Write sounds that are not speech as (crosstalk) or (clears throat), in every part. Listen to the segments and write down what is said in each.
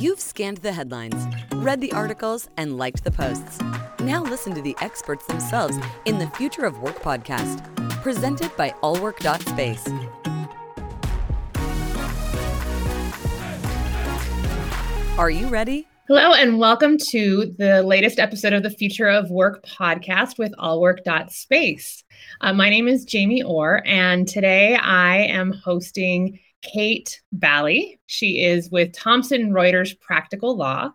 You've scanned the headlines, read the articles, and liked the posts. Now listen to the experts themselves in the Future of Work podcast, presented by allwork.space. Are you ready? Hello, and welcome to the latest episode of the Future of Work podcast with allwork.space. Uh, my name is Jamie Orr, and today I am hosting Kate Bally. She is with Thomson Reuters Practical Law.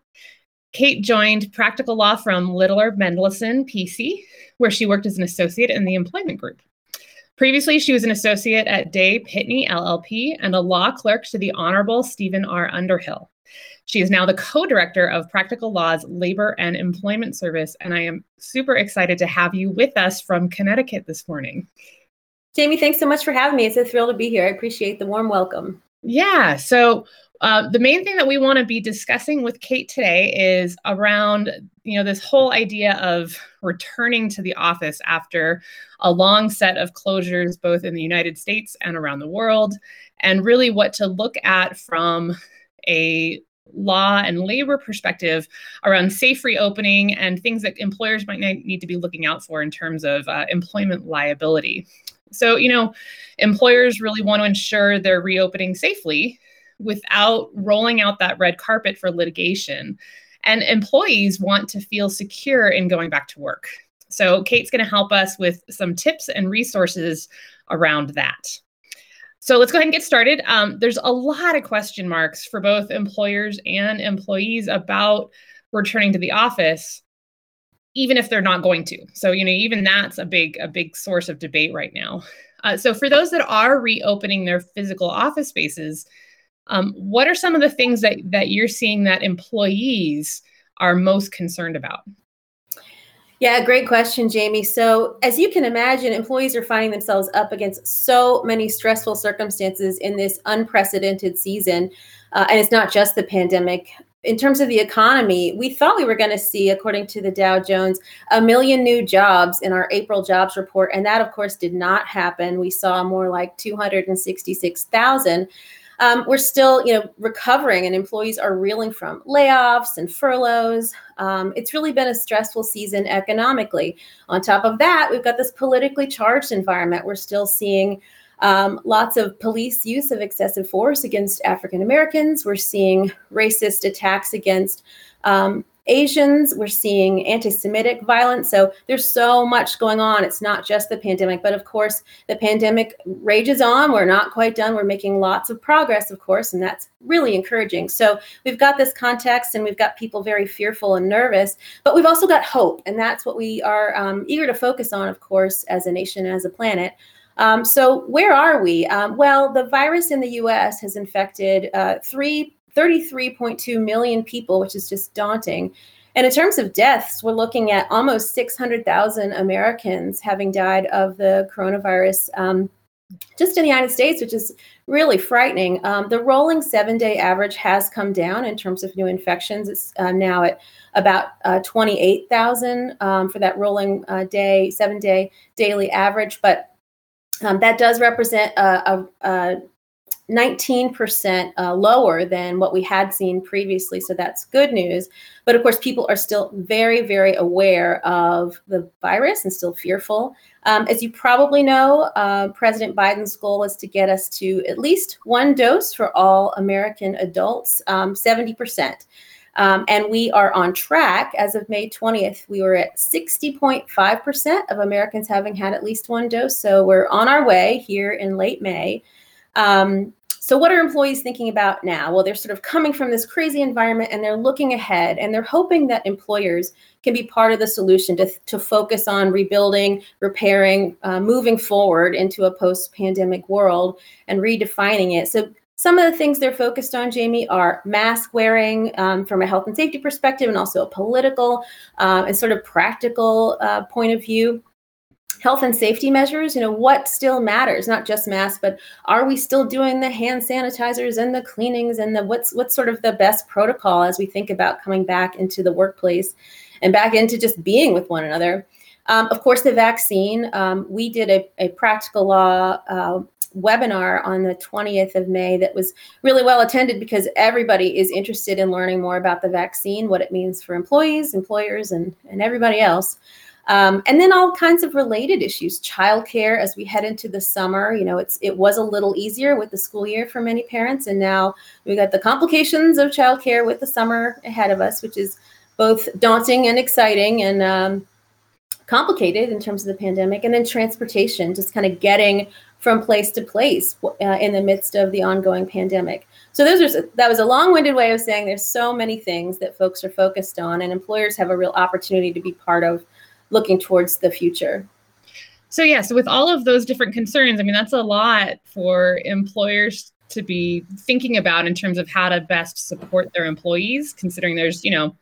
Kate joined Practical Law from Littler Mendelson PC, where she worked as an associate in the employment group. Previously, she was an associate at Day Pitney LLP and a law clerk to the Honorable Stephen R. Underhill. She is now the co director of Practical Law's Labor and Employment Service, and I am super excited to have you with us from Connecticut this morning. Jamie, thanks so much for having me. It's a thrill to be here. I appreciate the warm welcome. Yeah. So, uh, the main thing that we want to be discussing with Kate today is around, you know, this whole idea of returning to the office after a long set of closures, both in the United States and around the world, and really what to look at from a law and labor perspective around safe reopening and things that employers might need to be looking out for in terms of uh, employment liability. So, you know, employers really want to ensure they're reopening safely without rolling out that red carpet for litigation. And employees want to feel secure in going back to work. So, Kate's going to help us with some tips and resources around that. So let's go ahead and get started. Um, there's a lot of question marks for both employers and employees about returning to the office even if they're not going to. So, you know, even that's a big, a big source of debate right now. Uh, so, for those that are reopening their physical office spaces, um, what are some of the things that that you're seeing that employees are most concerned about? Yeah, great question, Jamie. So, as you can imagine, employees are finding themselves up against so many stressful circumstances in this unprecedented season. Uh, and it's not just the pandemic in terms of the economy, we thought we were going to see, according to the Dow Jones, a million new jobs in our April jobs report. And that, of course, did not happen. We saw more like 266,000. Um, we're still, you know, recovering, and employees are reeling from layoffs and furloughs. Um, it's really been a stressful season economically. On top of that, we've got this politically charged environment. We're still seeing um, lots of police use of excessive force against African Americans. We're seeing racist attacks against um, Asians. We're seeing anti Semitic violence. So there's so much going on. It's not just the pandemic, but of course, the pandemic rages on. We're not quite done. We're making lots of progress, of course, and that's really encouraging. So we've got this context and we've got people very fearful and nervous, but we've also got hope. And that's what we are um, eager to focus on, of course, as a nation, as a planet. Um, so, where are we? Um, well, the virus in the US has infected uh, three, 33.2 million people, which is just daunting. And in terms of deaths, we're looking at almost 600,000 Americans having died of the coronavirus um, just in the United States, which is really frightening. Um, the rolling seven day average has come down in terms of new infections. It's uh, now at about uh, 28,000 um, for that rolling uh, day, seven day daily average. But um, that does represent a, a, a 19% uh, lower than what we had seen previously. So that's good news. But of course, people are still very, very aware of the virus and still fearful. Um, as you probably know, uh, President Biden's goal is to get us to at least one dose for all American adults, um, 70%. Um, and we are on track as of May 20th. We were at 60.5% of Americans having had at least one dose. So we're on our way here in late May. Um, so, what are employees thinking about now? Well, they're sort of coming from this crazy environment and they're looking ahead and they're hoping that employers can be part of the solution to, to focus on rebuilding, repairing, uh, moving forward into a post pandemic world and redefining it. So, some of the things they're focused on, Jamie, are mask wearing um, from a health and safety perspective and also a political uh, and sort of practical uh, point of view. Health and safety measures, you know, what still matters, not just masks, but are we still doing the hand sanitizers and the cleanings and the what's what's sort of the best protocol as we think about coming back into the workplace and back into just being with one another. Um, of course, the vaccine. Um, we did a, a practical law uh, webinar on the 20th of May that was really well attended because everybody is interested in learning more about the vaccine, what it means for employees, employers, and, and everybody else. Um, and then all kinds of related issues, childcare as we head into the summer. You know, it's it was a little easier with the school year for many parents, and now we got the complications of childcare with the summer ahead of us, which is both daunting and exciting and um, complicated in terms of the pandemic. And then transportation, just kind of getting from place to place uh, in the midst of the ongoing pandemic. So those are that was a long-winded way of saying there's so many things that folks are focused on, and employers have a real opportunity to be part of looking towards the future. So yes, yeah, so with all of those different concerns, I mean that's a lot for employers to be thinking about in terms of how to best support their employees, considering there's, you know,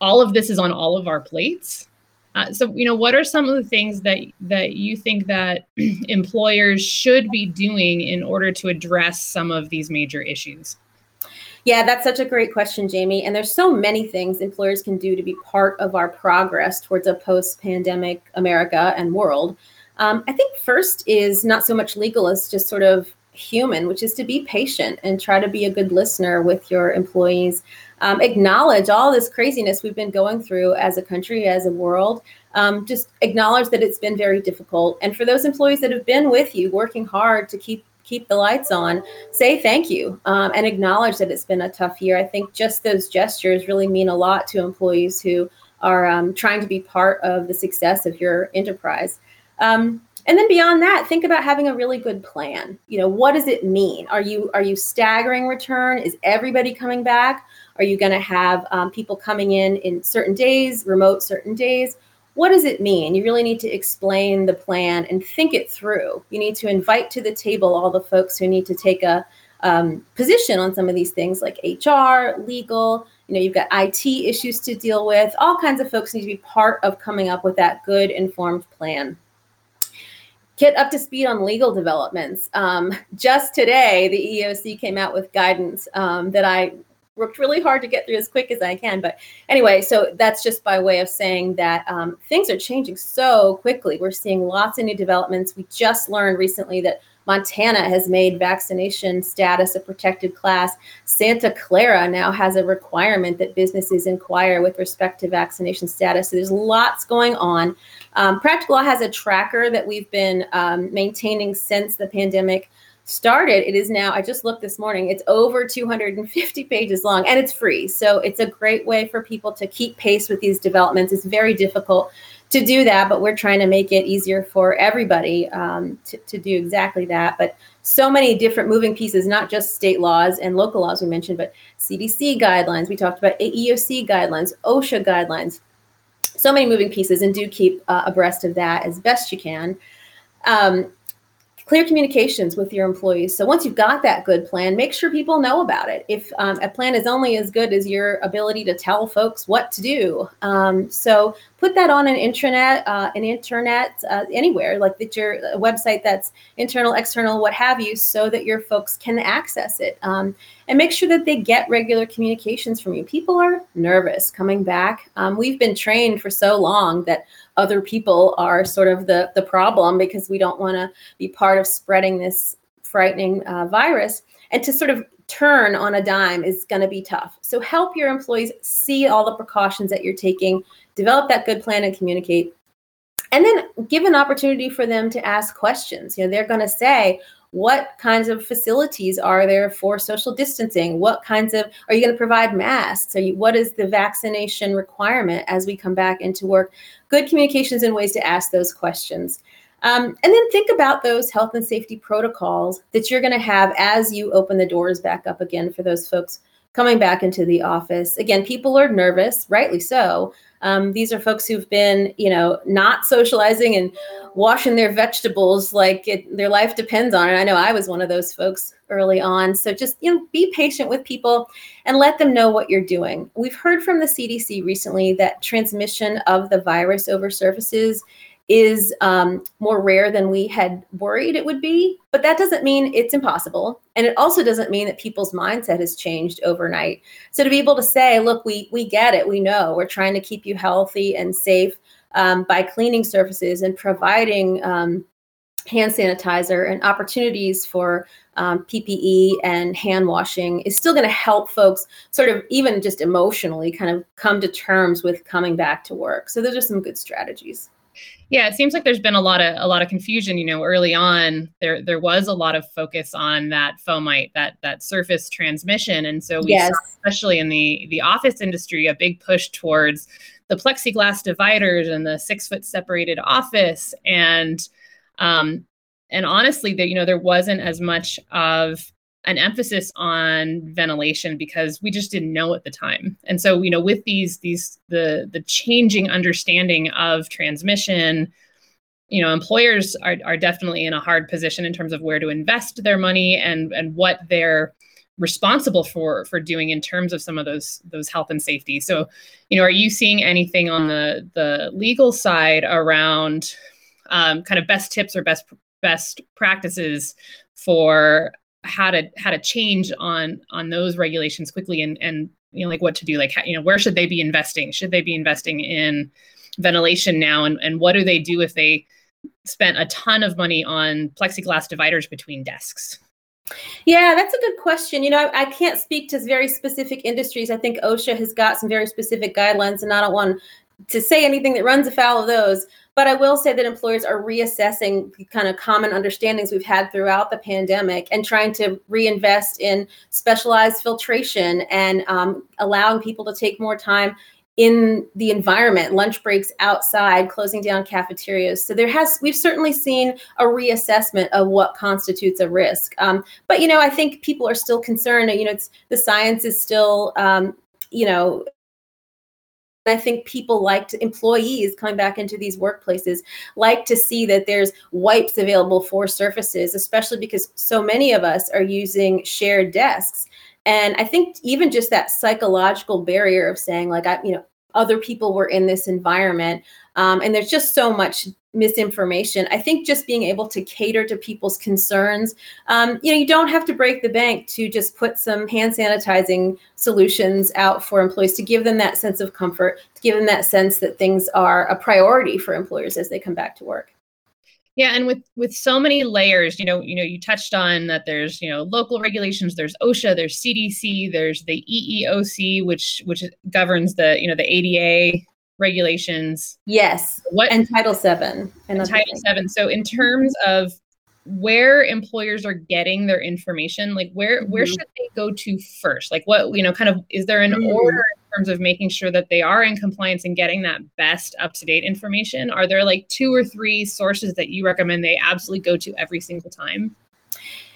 all of this is on all of our plates. Uh, so, you know, what are some of the things that that you think that (clears throat) employers should be doing in order to address some of these major issues? Yeah, that's such a great question, Jamie. And there's so many things employers can do to be part of our progress towards a post-pandemic America and world. Um, I think first is not so much legal as just sort of human, which is to be patient and try to be a good listener with your employees. Um, acknowledge all this craziness we've been going through as a country, as a world. Um, just acknowledge that it's been very difficult. And for those employees that have been with you, working hard to keep keep the lights on, say thank you um, and acknowledge that it's been a tough year. I think just those gestures really mean a lot to employees who are um, trying to be part of the success of your enterprise. Um, and then beyond that, think about having a really good plan. You know, what does it mean? Are you are you staggering return? Is everybody coming back? Are you going to have um, people coming in in certain days, remote certain days? what does it mean? You really need to explain the plan and think it through. You need to invite to the table all the folks who need to take a um, position on some of these things like HR, legal, you know, you've got IT issues to deal with. All kinds of folks need to be part of coming up with that good informed plan. Get up to speed on legal developments. Um, just today, the EEOC came out with guidance um, that I worked really hard to get through as quick as I can. But anyway, so that's just by way of saying that um, things are changing so quickly. We're seeing lots of new developments. We just learned recently that Montana has made vaccination status a protected class. Santa Clara now has a requirement that businesses inquire with respect to vaccination status. So there's lots going on. Um, Practical Law has a tracker that we've been um, maintaining since the pandemic started, it is now, I just looked this morning, it's over 250 pages long and it's free. So it's a great way for people to keep pace with these developments. It's very difficult to do that, but we're trying to make it easier for everybody um, to, to do exactly that. But so many different moving pieces, not just state laws and local laws we mentioned, but CDC guidelines. We talked about EEOC guidelines, OSHA guidelines. So many moving pieces, and do keep uh, abreast of that as best you can. Um, clear communications with your employees. So once you've got that good plan, make sure people know about it. If um, a plan is only as good as your ability to tell folks what to do, um, so put that on an intranet, uh, an internet, uh, anywhere like that your website that's internal, external, what have you, so that your folks can access it. Um, and make sure that they get regular communications from you. People are nervous coming back. Um, we've been trained for so long that other people are sort of the the problem because we don't want to be part of spreading this frightening uh, virus and to sort of turn on a dime is going to be tough. So help your employees see all the precautions that you're taking develop that good plan and communicate and then give an opportunity for them to ask questions. You know they're going to say what kinds of facilities are there for social distancing? What kinds of are you going to provide masks? Are you what is the vaccination requirement as we come back into work? Good communications and ways to ask those questions um, and then think about those health and safety protocols that you're going to have as you open the doors back up again for those folks coming back into the office again people are nervous rightly so um, these are folks who've been, you know, not socializing and washing their vegetables like it, their life depends on it. I know I was one of those folks early on. So just, you know, be patient with people and let them know what you're doing. We've heard from the CDC recently that transmission of the virus over surfaces is um, more rare than we had worried it would be. But that doesn't mean it's impossible. And it also doesn't mean that people's mindset has changed overnight. So to be able to say, look, we, we get it, we know, we're trying to keep you healthy and safe um, by cleaning surfaces and providing um, hand sanitizer and opportunities for um, PPE and hand washing is still going to help folks sort of even just emotionally kind of come to terms with coming back to work. So those are some good strategies. Yeah, it seems like there's been a lot of a lot of confusion. You know, early on there there was a lot of focus on that fomite, that that surface transmission, and so we yes. saw, especially in the the office industry, a big push towards the plexiglass dividers and the six foot separated office, and um, and honestly, that you know there wasn't as much of an emphasis on ventilation because we just didn't know at the time. And so, you know, with these these the the changing understanding of transmission, you know, employers are are definitely in a hard position in terms of where to invest their money and and what they're responsible for for doing in terms of some of those those health and safety. So, you know, are you seeing anything on the the legal side around um, kind of best tips or best best practices for how to how to change on on those regulations quickly and and you know like what to do like you know where should they be investing should they be investing in ventilation now and and what do they do if they spent a ton of money on plexiglass dividers between desks yeah, that's a good question. You know, I, I, can't speak to very specific industries. I think OSHA has got some very specific guidelines, and I don't want to say anything that runs afoul of those. But I will say that employers are reassessing kind of common understandings we've had throughout the pandemic and trying to reinvest in specialized filtration and um, allowing people to take more time in the environment lunch breaks outside closing down cafeterias. So there has we've certainly seen a reassessment of what constitutes a risk. Um, but you know i think people are still concerned you know it's the science is still um, you know I think people like to, employees coming back into these workplaces like to see that there's wipes available for surfaces, especially because so many of us are using shared desks. And I think even just that psychological barrier of saying, like, I, you know, other people were in this environment. Um, and there's just so much misinformation. I think just being able to cater to people's concerns, um, you know, you don't have to break the bank to just put some hand sanitizing solutions out for employees to give them that sense of comfort, to give them that sense that things are a priority for employers as they come back to work. Yeah, and with with so many layers, you know, you know, you touched on that. There's you know local regulations. There's OSHA. There's CDC. There's the EEOC, which which governs the you know the ADA regulations. Yes. What and Title Seven and Title Seven. So in terms of where employers are getting their information, like where mm-hmm. where should they go to first? Like what you know, kind of is there an mm-hmm. order terms of making sure that they are in compliance and getting that best up to date information? Are there like two or three sources that you recommend they absolutely go to every single time?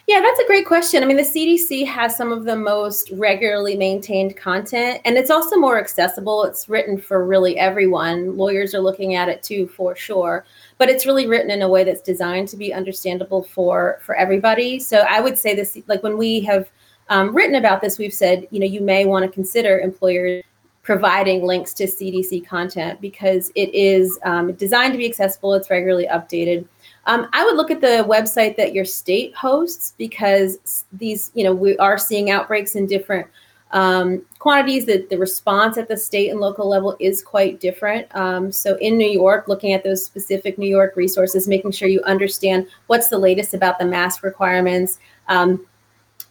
Yeah, that's a great question. I mean, the CDC has some of the most regularly maintained content, and it's also more accessible. It's written for really everyone. Lawyers are looking at it too, for sure. But it's really written in a way that's designed to be understandable for for everybody. So I would say this, like when we have um, written about this, we've said, you know, you may want to consider employers providing links to CDC content because it is um, designed to be accessible. It's regularly updated um, I would look at the website that your state hosts because these, you know, we are seeing outbreaks in different um, quantities. That the response at the state and local level is quite different. Um, so in New York, looking at those specific New York resources, making sure you understand what's the latest about the mask requirements. Um,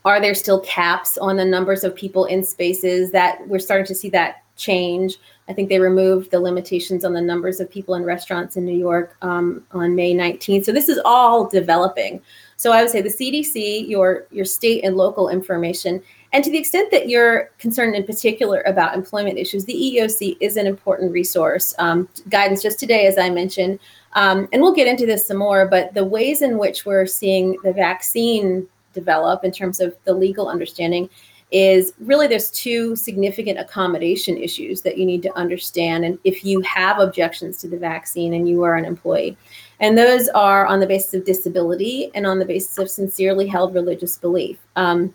are there still caps on the numbers of people in spaces that we're starting to see that change? I think they removed the limitations on the numbers of people in restaurants in New York um, on May 19th. So this is all developing. So I would say the CDC, your your state and local information, and to the extent that you're concerned in particular about employment issues, the EEOC is an important resource. Um, guidance just today, as I mentioned, um, and we'll get into this some more. But the ways in which we're seeing the vaccine develop in terms of the legal understanding is really there's two significant accommodation issues that you need to understand. And if you have objections to the vaccine and you are an employee and those are on the basis of disability and on the basis of sincerely held religious belief. Um,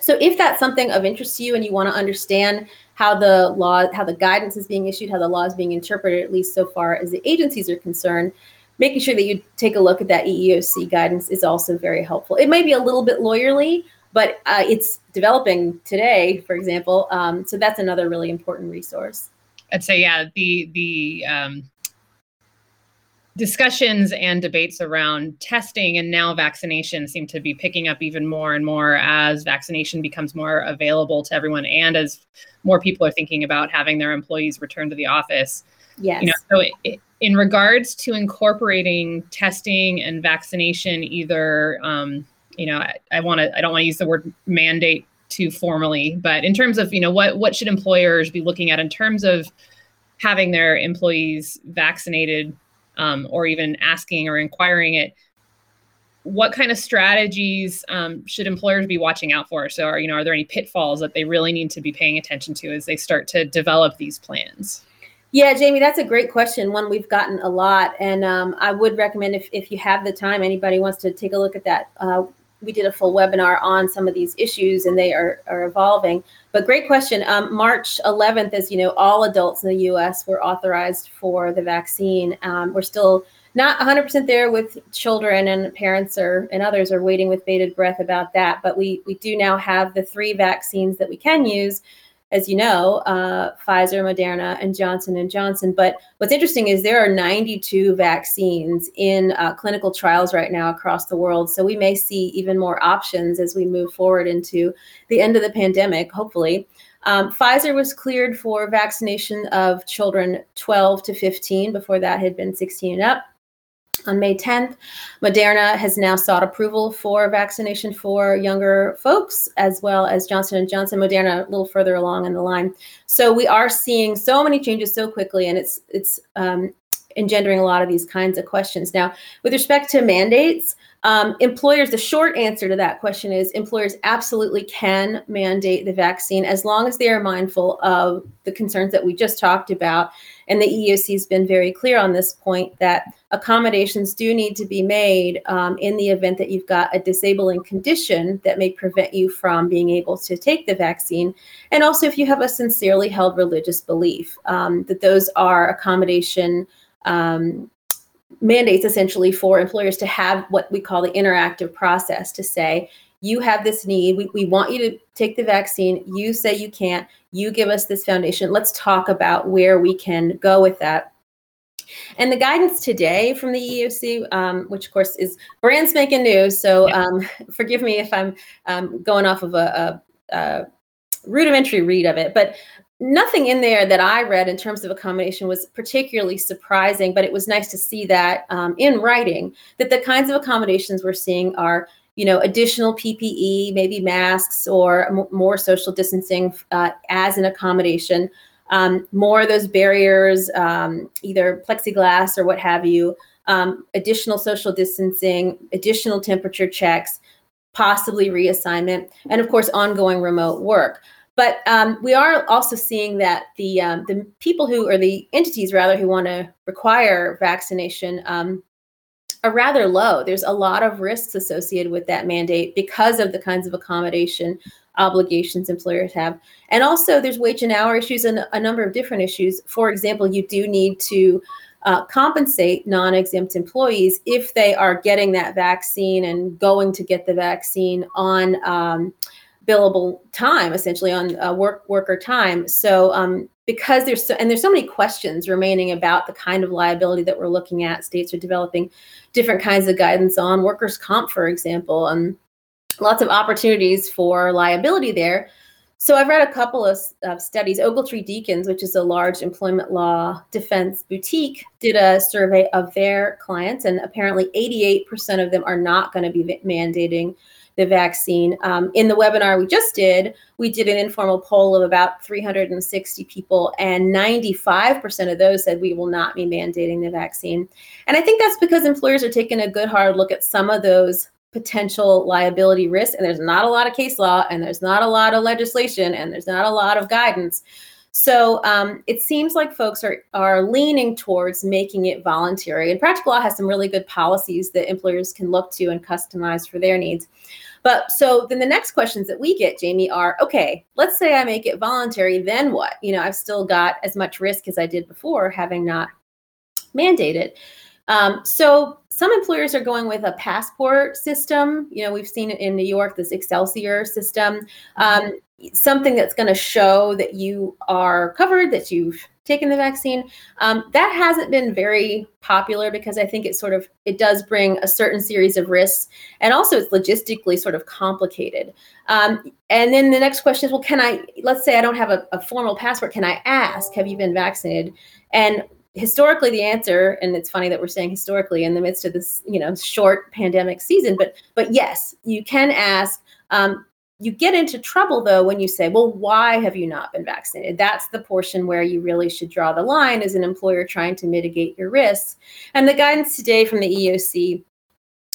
so if that's something of interest to you and you want to understand how the law how the guidance is being issued how the law is being interpreted at least so far as the agencies are concerned making sure that you take a look at that EEOC guidance is also very helpful it may be a little bit lawyerly but uh, it's developing today, for example. Um, so that's another really important resource. I'd say, yeah, the the um, discussions and debates around testing and now vaccination seem to be picking up even more and more as vaccination becomes more available to everyone and as more people are thinking about having their employees return to the office. Yes. You know, so it, it, in regards to incorporating testing and vaccination, either, um, you know, I, I want to, I don't want to use the word mandate too formally, but in terms of, you know, what, what should employers be looking at in terms of having their employees vaccinated um, or even asking or inquiring it what kind of strategies um, should employers be watching out for? So are you know are there any pitfalls that they really need to be paying attention to as they start to develop these plans yeah jamie that's a great question one we've gotten a lot and um, i would recommend if, if you have the time anybody wants to take a look at that uh, we did a full webinar on some of these issues and they are, are evolving. But great question. Um, March 11th, as you know, all adults in the US were authorized for the vaccine. Um, we're still not 100% there with children and parents are, and others are waiting with bated breath about that. But we, we do now have the three vaccines that we can use as you know, uh, Pfizer, Moderna, and Johnson and Johnson. But what's interesting is there are 92 vaccines in uh, clinical trials right now across the world. So we may see even more options as we move forward into the end of the pandemic, hopefully. Um, Pfizer was cleared for vaccination of children 12 to 15. Before that had been 16 and up on May 10th. Moderna has now sought approval for vaccination for younger folks, as well as Johnson and Johnson. Moderna a little further along in the line. So we are seeing so many changes so quickly, and it's it's um, engendering a lot of these kinds of questions. Now, with respect to mandates, um, employers, the short answer to that question is employers absolutely can mandate the vaccine as long as they are mindful of the concerns that we just talked about. And the EEOC has been very clear on this point that accommodations do need to be made um, in the event that you've got a disabling condition that may prevent you from being able to take the vaccine. And also, if you have a sincerely held religious belief, um, that those are accommodation um, mandates essentially for employers to have what we call the interactive process to say, you have this need. We, we want you to take the vaccine. You say you can't. You give us this foundation. Let's talk about where we can go with that. And the guidance today from the EEOC, um, which of course is brand spanking new, so um, (laughs) forgive me if I'm um, going off of a, a, a rudimentary read of it, but nothing in there that I read in terms of accommodation was particularly surprising, but it was nice to see that um, in writing that the kinds of accommodations we're seeing are, you know, additional PPE, maybe masks or m- more social distancing uh, as an accommodation, um, more of those barriers, um, either plexiglass or what have you, um, additional social distancing, additional temperature checks, possibly reassignment, and of course, ongoing remote work. But um, we are also seeing that the um, the people who or the entities rather who want to require vaccination um, are rather low. There's a lot of risks associated with that mandate because of the kinds of accommodation obligations employers have, and also there's wage and hour issues and a number of different issues. For example, you do need to uh, compensate non-exempt employees if they are getting that vaccine and going to get the vaccine on um, billable time essentially on uh, work worker time. So um, because there's so and there's so many questions remaining about the kind of liability that we're looking at. States are developing different kinds of guidance on workers comp for example and lots of opportunities for liability there. So i've read a couple of, studies. Ogletree Deakins which is a large employment law defense boutique did a survey of their clients and apparently 88% of them are not going to be mandating the vaccine. Um, in the webinar we just did, we did an informal poll of about 360 people, and 95% of those said we will not be mandating the vaccine. And I think that's because employers are taking a good hard look at some of those potential liability risks. And there's not a lot of case law, and there's not a lot of legislation, and there's not a lot of guidance. So um, it seems like folks are are leaning towards making it voluntary. And Practical Law has some really good policies that employers can look to and customize for their needs. But so then the next questions that we get, Jamie, are okay, let's say I make it voluntary, then what? You know, I've still got as much risk as I did before, having not mandated. Um, so some employers are going with a passport system. You know, we've seen it in New York, this Excelsior system, um, something that's going to show that you are covered, that you've taken the vaccine. Um, that hasn't been very popular because I think it sort of it does bring a certain series of risks, and also it's logistically sort of complicated. Um, and then the next question is, well, can I? Let's say I don't have a, a formal passport. Can I ask? Have you been vaccinated? And historically the answer and it's funny that we're saying historically in the midst of this you know short pandemic season but but yes you can ask um, you get into trouble though when you say well why have you not been vaccinated? That's the portion where you really should draw the line as an employer trying to mitigate your risks. And the guidance today from the eoc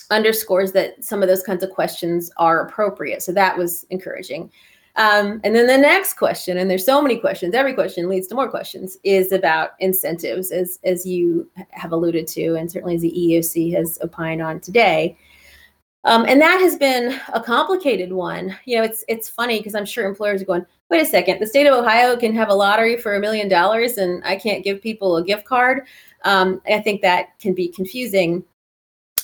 underscores that some of those kinds of questions are appropriate. So that was encouraging um, and then the next question, and there's so many questions, every question leads to more questions, is about incentives, as, as you have alluded to, and certainly as the EEOC has opined on today. Um, and that has been a complicated one. You know, it's it's funny because I'm sure employers are going, wait a second, the state of Ohio can have a lottery for a million dollars and I can't give people a gift card. Um, I think that can be confusing.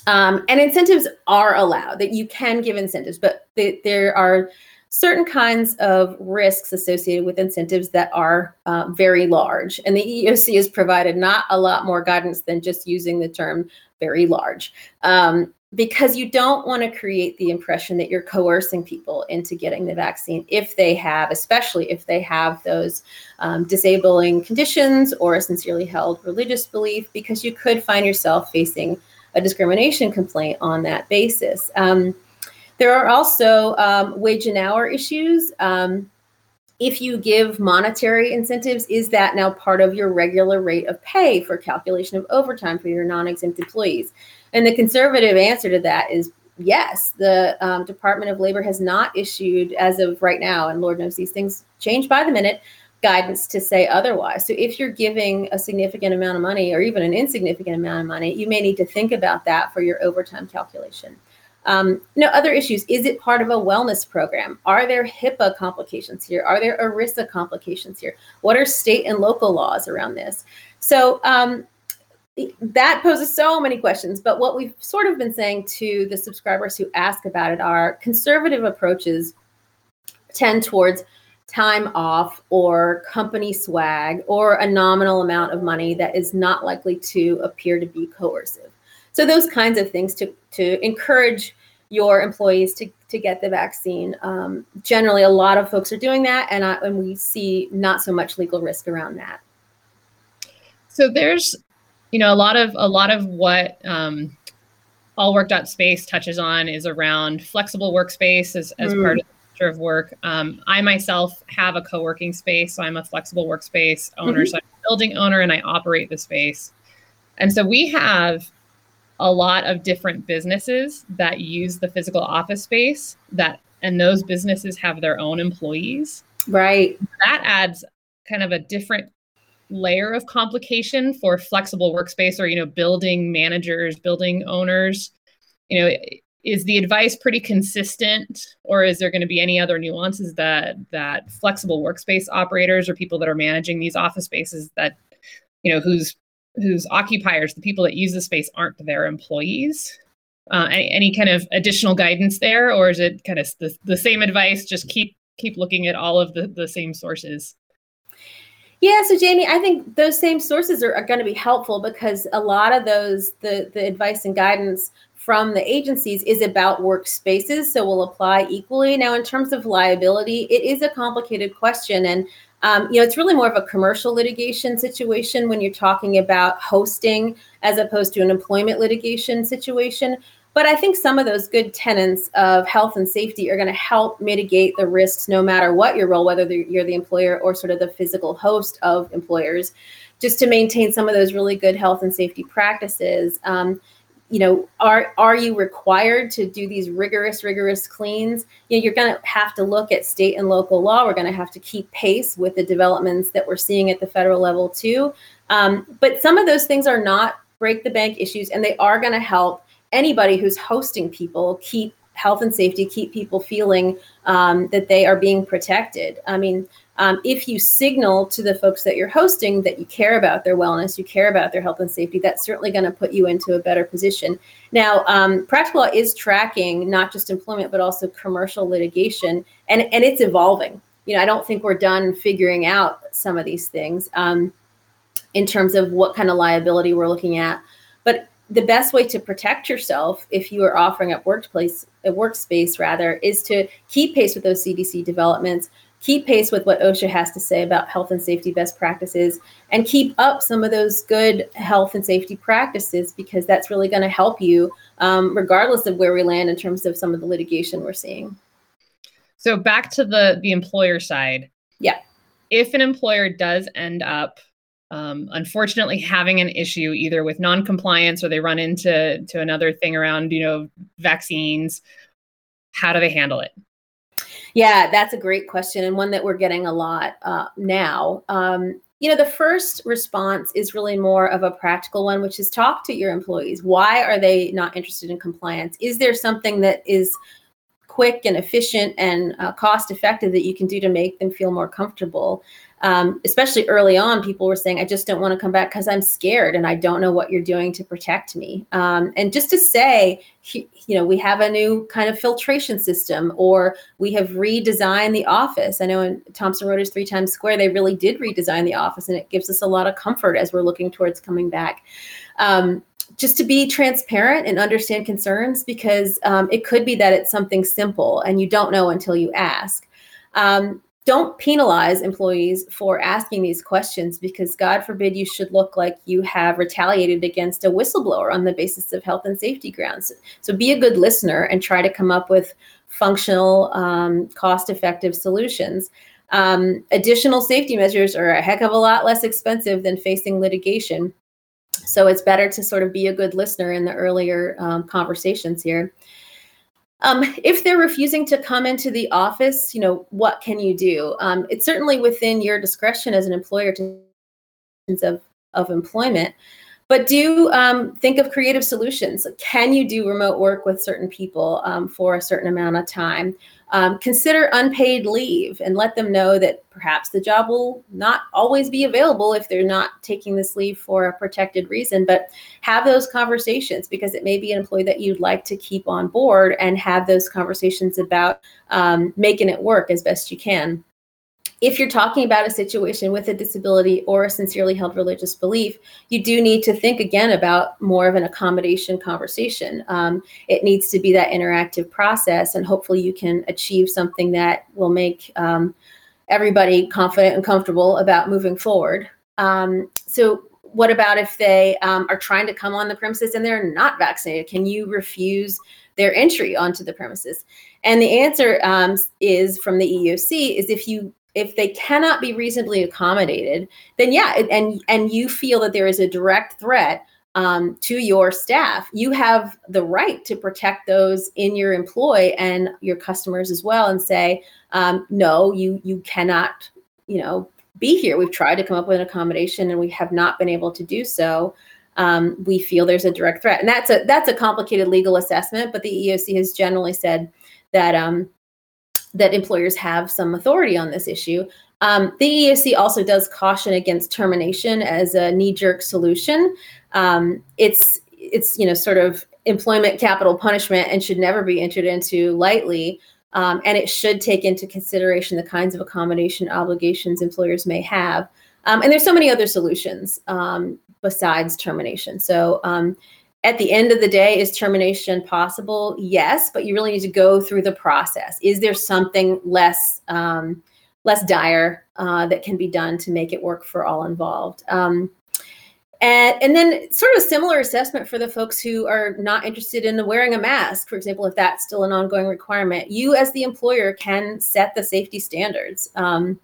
Um, and incentives are allowed, that you can give incentives, but they, there are certain kinds of risks associated with incentives that are uh, very large. And the EEOC has provided not a lot more guidance than just using the term very large. Um, because you don't want to create the impression that you're coercing people into getting the vaccine if they have, especially if they have those um, disabling conditions or a sincerely held religious belief, because you could find yourself facing a discrimination complaint on that basis. Um, there are also um, wage and hour issues. Um, if you give monetary incentives, is that now part of your regular rate of pay for calculation of overtime for your non exempt employees? And the conservative answer to that is yes. The um, Department of Labor has not issued, as of right now, and Lord knows these things change by the minute, guidance to say otherwise. So if you're giving a significant amount of money or even an insignificant amount of money, you may need to think about that for your overtime calculation. Um, know, other issues. Is it part of a wellness program? Are there HIPAA complications here? Are there ERISA complications here? What are state and local laws around this? So um, that poses so many questions. But what we've sort of been saying to the subscribers who ask about it are conservative approaches tend towards time off or company swag or a nominal amount of money that is not likely to appear to be coercive. So those kinds of things to to encourage your employees to, to get the vaccine. Um, generally, a lot of folks are doing that, and, I, and we see not so much legal risk around that. So there's, you know, a lot of a lot of what um, all work space touches on is around flexible workspace as, as mm. part of of work. Um, I myself have a co-working space, so I'm a flexible workspace owner. Mm-hmm. So I'm a building owner, and I operate the space. And so we have a lot of different businesses that use the physical office space that and those businesses have their own employees. Right. That adds kind of a different layer of complication for flexible workspace or you know building managers building owners. You know is the advice pretty consistent or is there going to be any other nuances that that flexible workspace operators or people that are managing these office spaces that you know whose whose occupiers, the people that use the space, aren't their employees. Uh, any, any, kind of additional guidance there, or is it kind of the, the same advice? Just keep keep looking at all of the, the same sources. Yeah, so Jamie, I think those same sources are, are going to be helpful because a lot of those the the advice and guidance from the agencies is about workspaces, so will apply equally. Now, in terms of liability, it is a complicated question, and um, you know, it's really more of a commercial litigation situation when you're talking about hosting as opposed to an employment litigation situation. But I think some of those good tenets of health and safety are going to help mitigate the risks no matter what your role, whether you're the employer or sort of the physical host of employers, just to maintain some of those really good health and safety practices. Um, you know are are you required to do these rigorous rigorous cleans? You know, you're going to have to look at state and local law. We're going to have to keep pace with the developments that we're seeing at the federal level too. Um, but some of those things are not break the bank issues and they are going to help anybody who's hosting people keep health and safety keep people feeling um, that they are being protected. I mean um, if you signal to the folks that you're hosting that you care about their wellness, you care about their health and safety, that's certainly going to put you into a better position. Now, um, Practical Law is tracking not just employment, but also commercial litigation, and, and it's evolving. You know, I don't think we're done figuring out some of these things um, in terms of what kind of liability we're looking at. But the best way to protect yourself if you are offering up workplace a workspace rather is to keep pace with those CDC developments, keep pace with what OSHA has to say about health and safety best practices, and keep up some of those good health and safety practices because that's really going to help you, um, regardless of where we land in terms of some of the litigation we're seeing. So back to the the employer side. Yeah. If an employer does end up um, unfortunately having an issue either with non-compliance or they run into to another thing around you know vaccines how do they handle it yeah, that's a great question and one that we're getting a lot uh, now. Um, you know, the first response is really more of a practical one, which is talk to your employees. Why are they not interested in compliance? Is there something that is quick and efficient and uh, cost effective that you can do to make them feel more comfortable? Um, especially early on, people were saying, I just don't want to come back because I'm scared and I don't know what you're doing to protect me. Um, and just to say, you know, we have a new kind of filtration system or we have redesigned the office. I know in Thomson Reuters Three Times Square, they really did redesign the office and it gives us a lot of comfort as we're looking towards coming back. Um, just to be transparent and understand concerns because um, it could be that it's something simple and you don't know until you ask. Um, don't penalize employees for asking these questions because God forbid you should look like you have retaliated against a whistleblower on the basis of health and safety grounds. So be a good listener and try to come up with functional, um, cost effective solutions. Um, additional safety measures are a heck of a lot less expensive than facing litigation. So it's better to sort of be a good listener in the earlier um, conversations here. Um, if they're refusing to come into the office, you know, what can you do? Um, it's certainly within your discretion as an employer to of, of employment, but do um, think of creative solutions. Can you do remote work with certain people um, for a certain amount of time? Um, consider unpaid leave and let them know that perhaps the job will not always be available if they're not taking this leave for a protected reason. But have those conversations because it may be an employee that you'd like to keep on board and have those conversations about um, making it work as best you can if you're talking about a situation with a disability or a sincerely held religious belief, you do need to think again about more of an accommodation conversation. Um, it needs to be that interactive process, and hopefully, you can achieve something that will make um, everybody confident and comfortable about moving forward. Um, so, what about if they um, are trying to come on the premises and they're not vaccinated? Can you refuse their entry onto the premises? And the answer um, is from the EEOC is if you if they cannot be reasonably accommodated, then yeah, and and you feel that there is a direct threat um, to your staff, you have the right to protect those in your employ and your customers as well, and say, um, no, you you cannot, you know, be here. We've tried to come up with an accommodation, and we have not been able to do so. Um, we feel there's a direct threat, and that's a that's a complicated legal assessment. But the EOC has generally said that um, that employers have some authority on this issue. Um, the EEOC also does caution against termination as a knee-jerk solution. Um, it's it's you know sort of employment capital punishment and should never be entered into lightly. Um, and it should take into consideration the kinds of accommodation obligations employers may have. Um, and there's so many other solutions um, besides termination. So um, at the end of the day, is termination possible? Yes, but you really need to go through the process. Is there something less um, less dire uh, that can be done to make it work for all involved? Um, and, and then sort of a similar assessment for the folks who are not interested in wearing a mask, for example, if that's still an ongoing requirement. You as the employer can set the safety standards. Um,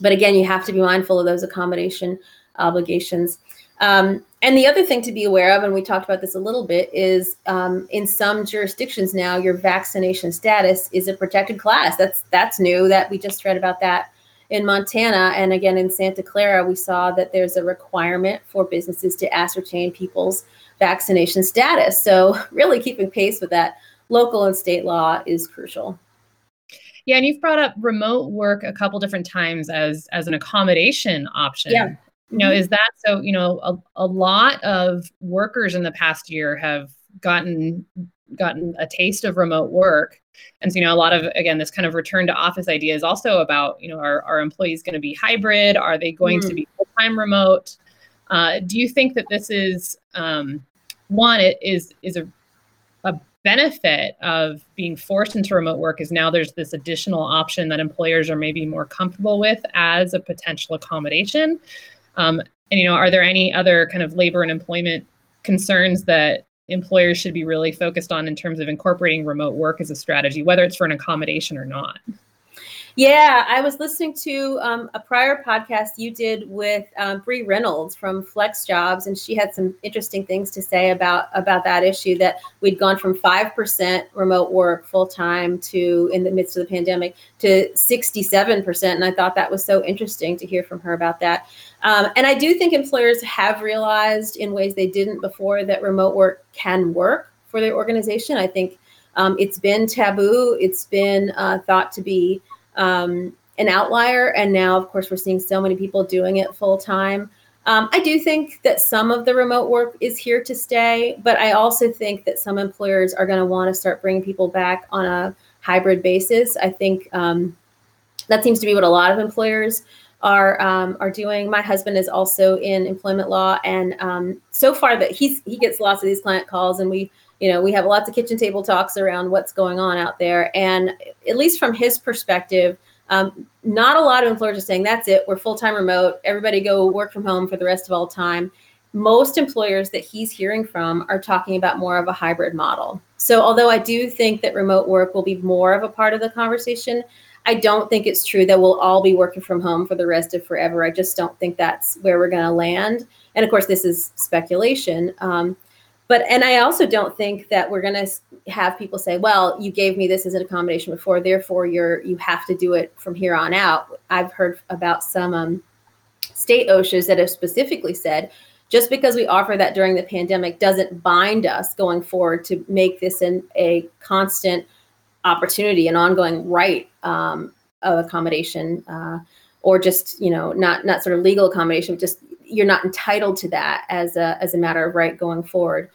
but again, you have to be mindful of those accommodation obligations. Um, and the other thing to be aware of, and we talked about this a little bit, is um, in some jurisdictions now, your vaccination status is a protected class. That's that's new. That we just read about that in Montana, and again in Santa Clara, we saw that there's a requirement for businesses to ascertain people's vaccination status. So (laughs) really keeping pace with that local and state law is crucial. Yeah, and you've brought up remote work a couple different times as as an accommodation option. Yeah. You know, Mhm. is that so? You know, a, a lot of workers in the past year have gotten gotten a taste of remote work. And so, you know, a lot of again, this kind of return to office idea is also about, you know, are, are employees going to be hybrid? Are they going to Mm. be full-time remote? Uh, do you think that this is um, one, it is is a a benefit of being forced into remote work is now there's this additional option that employers are maybe more comfortable with as a potential accommodation. Um, and you know, are there any other kind of labor and employment concerns that employers should be really focused on in terms of incorporating remote work as a strategy, whether it's for an accommodation or not? Yeah, I was listening to um, a prior podcast you did with um, Brie Reynolds from FlexJobs, and she had some interesting things to say about about that issue. That we'd gone from five percent remote work full time to in the midst of the pandemic to sixty seven percent, and I thought that was so interesting to hear from her about that. Um, and I do think employers have realized in ways they didn't before that remote work can work for their organization. I think um, it's been taboo. It's been uh, thought to be um, an outlier. And now, of course, we're seeing so many people doing it full time. Um, I do think that some of the remote work is here to stay, but I also think that some employers are going to want to start bringing people back on a hybrid basis. I think um, that seems to be what a lot of employers are um, are doing. My husband is also in employment law, and um, so far that he's he gets lots of these client calls, and we you know we have lots of kitchen table talks around what's going on out there. And at least from his perspective um, not a lot of employers are saying that's it. We're full-time remote. Everybody go work from home for the rest of all time. Most employers that he's hearing from are talking about more of a hybrid model. So although i do think that remote work will be more of a part of the conversation i don't think it's true that we'll all be working from home for the rest of forever. I just don't think that's where we're going to land. And of course this is speculation. Um, but and i also don't think that we're going to have people say well you gave me this as an accommodation before therefore you're you have to do it from here on out. I've heard about some um, state OSHAs that have specifically said just because we offer that during the pandemic doesn't bind us going forward to make this an, a constant opportunity an ongoing right um, of accommodation uh, or just you know not not sort of legal accommodation but just you're not entitled to that as a as a matter of right going forward.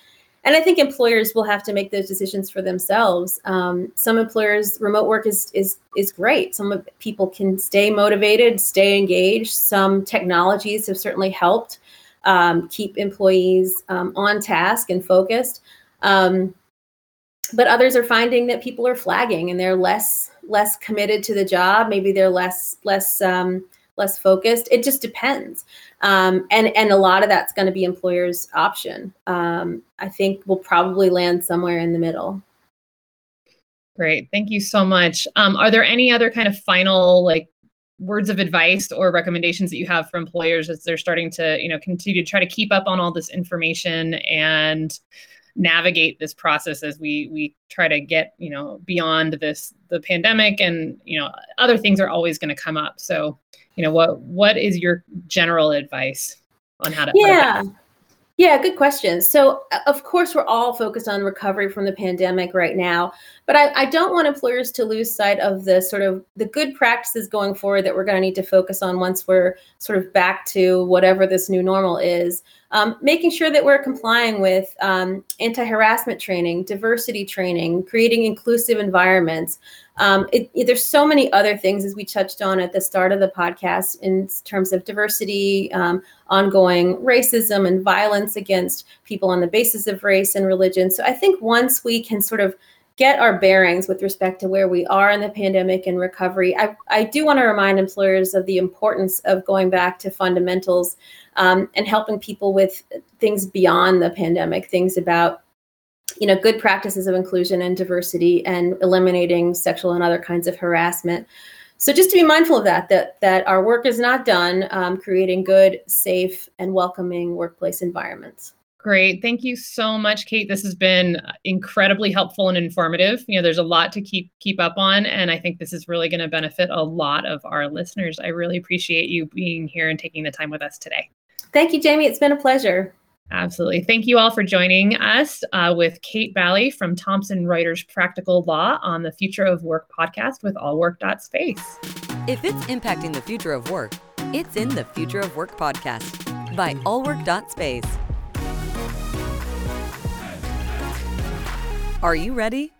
And i think employers will have to make those decisions for themselves. Um, some employers remote work is is is great. Some people can stay motivated stay engaged. Some technologies have certainly helped um, keep employees um, on task and focused. Um, but others are finding that people are flagging and they're less less committed to the job. Maybe they're less less um, less focused it just depends um, and and a lot of that's going to be employers option um, i think we'll probably land somewhere in the middle Great. Thank you so much. Um, are there any other kind of final like words of advice or recommendations that you have for employers as they're starting to, you know, continue to try to keep up on all this information and navigate this process as we we try to get, you know, beyond this the pandemic and, you know, other things are always going to come up. So, you know, what what is your general advice on how to how to yeah yeah good question. So uh, of course we're all focused on recovery from the pandemic right now but I, I don't want employers to lose sight of the sort of the good practices going forward that we're going to need to focus on once we're sort of back to whatever this new normal is um, making sure that we're complying with um, anti-harassment training diversity training creating inclusive environments. Um, it, it- there's so many other things as we touched on at the start of the podcast in terms of diversity um, ongoing racism and violence against people on the basis of race and religion. So i think once we can sort of get our bearings with respect to where we are in the pandemic and recovery i, I do want to remind employers of the importance of going back to fundamentals um, and helping people with things beyond the pandemic things about you know good practices of inclusion and diversity and eliminating sexual and other kinds of harassment so just to be mindful of that that that our work is not done um, creating good safe and welcoming workplace environments Great. Thank you so much, Kate. This has been incredibly helpful and informative. You know, there's a lot to keep keep up on, and I think this is really going to benefit a lot of our listeners. I really appreciate you being here and taking the time with us today. Thank you jamie it's been a pleasure Absolutely. Thank you all for joining us uh, with Kate Bally from Thomson Reuters Practical Law on the Future of Work podcast with allwork.space. If it's impacting the future of work, it's in the Future of Work podcast by allwork.space. Are you ready?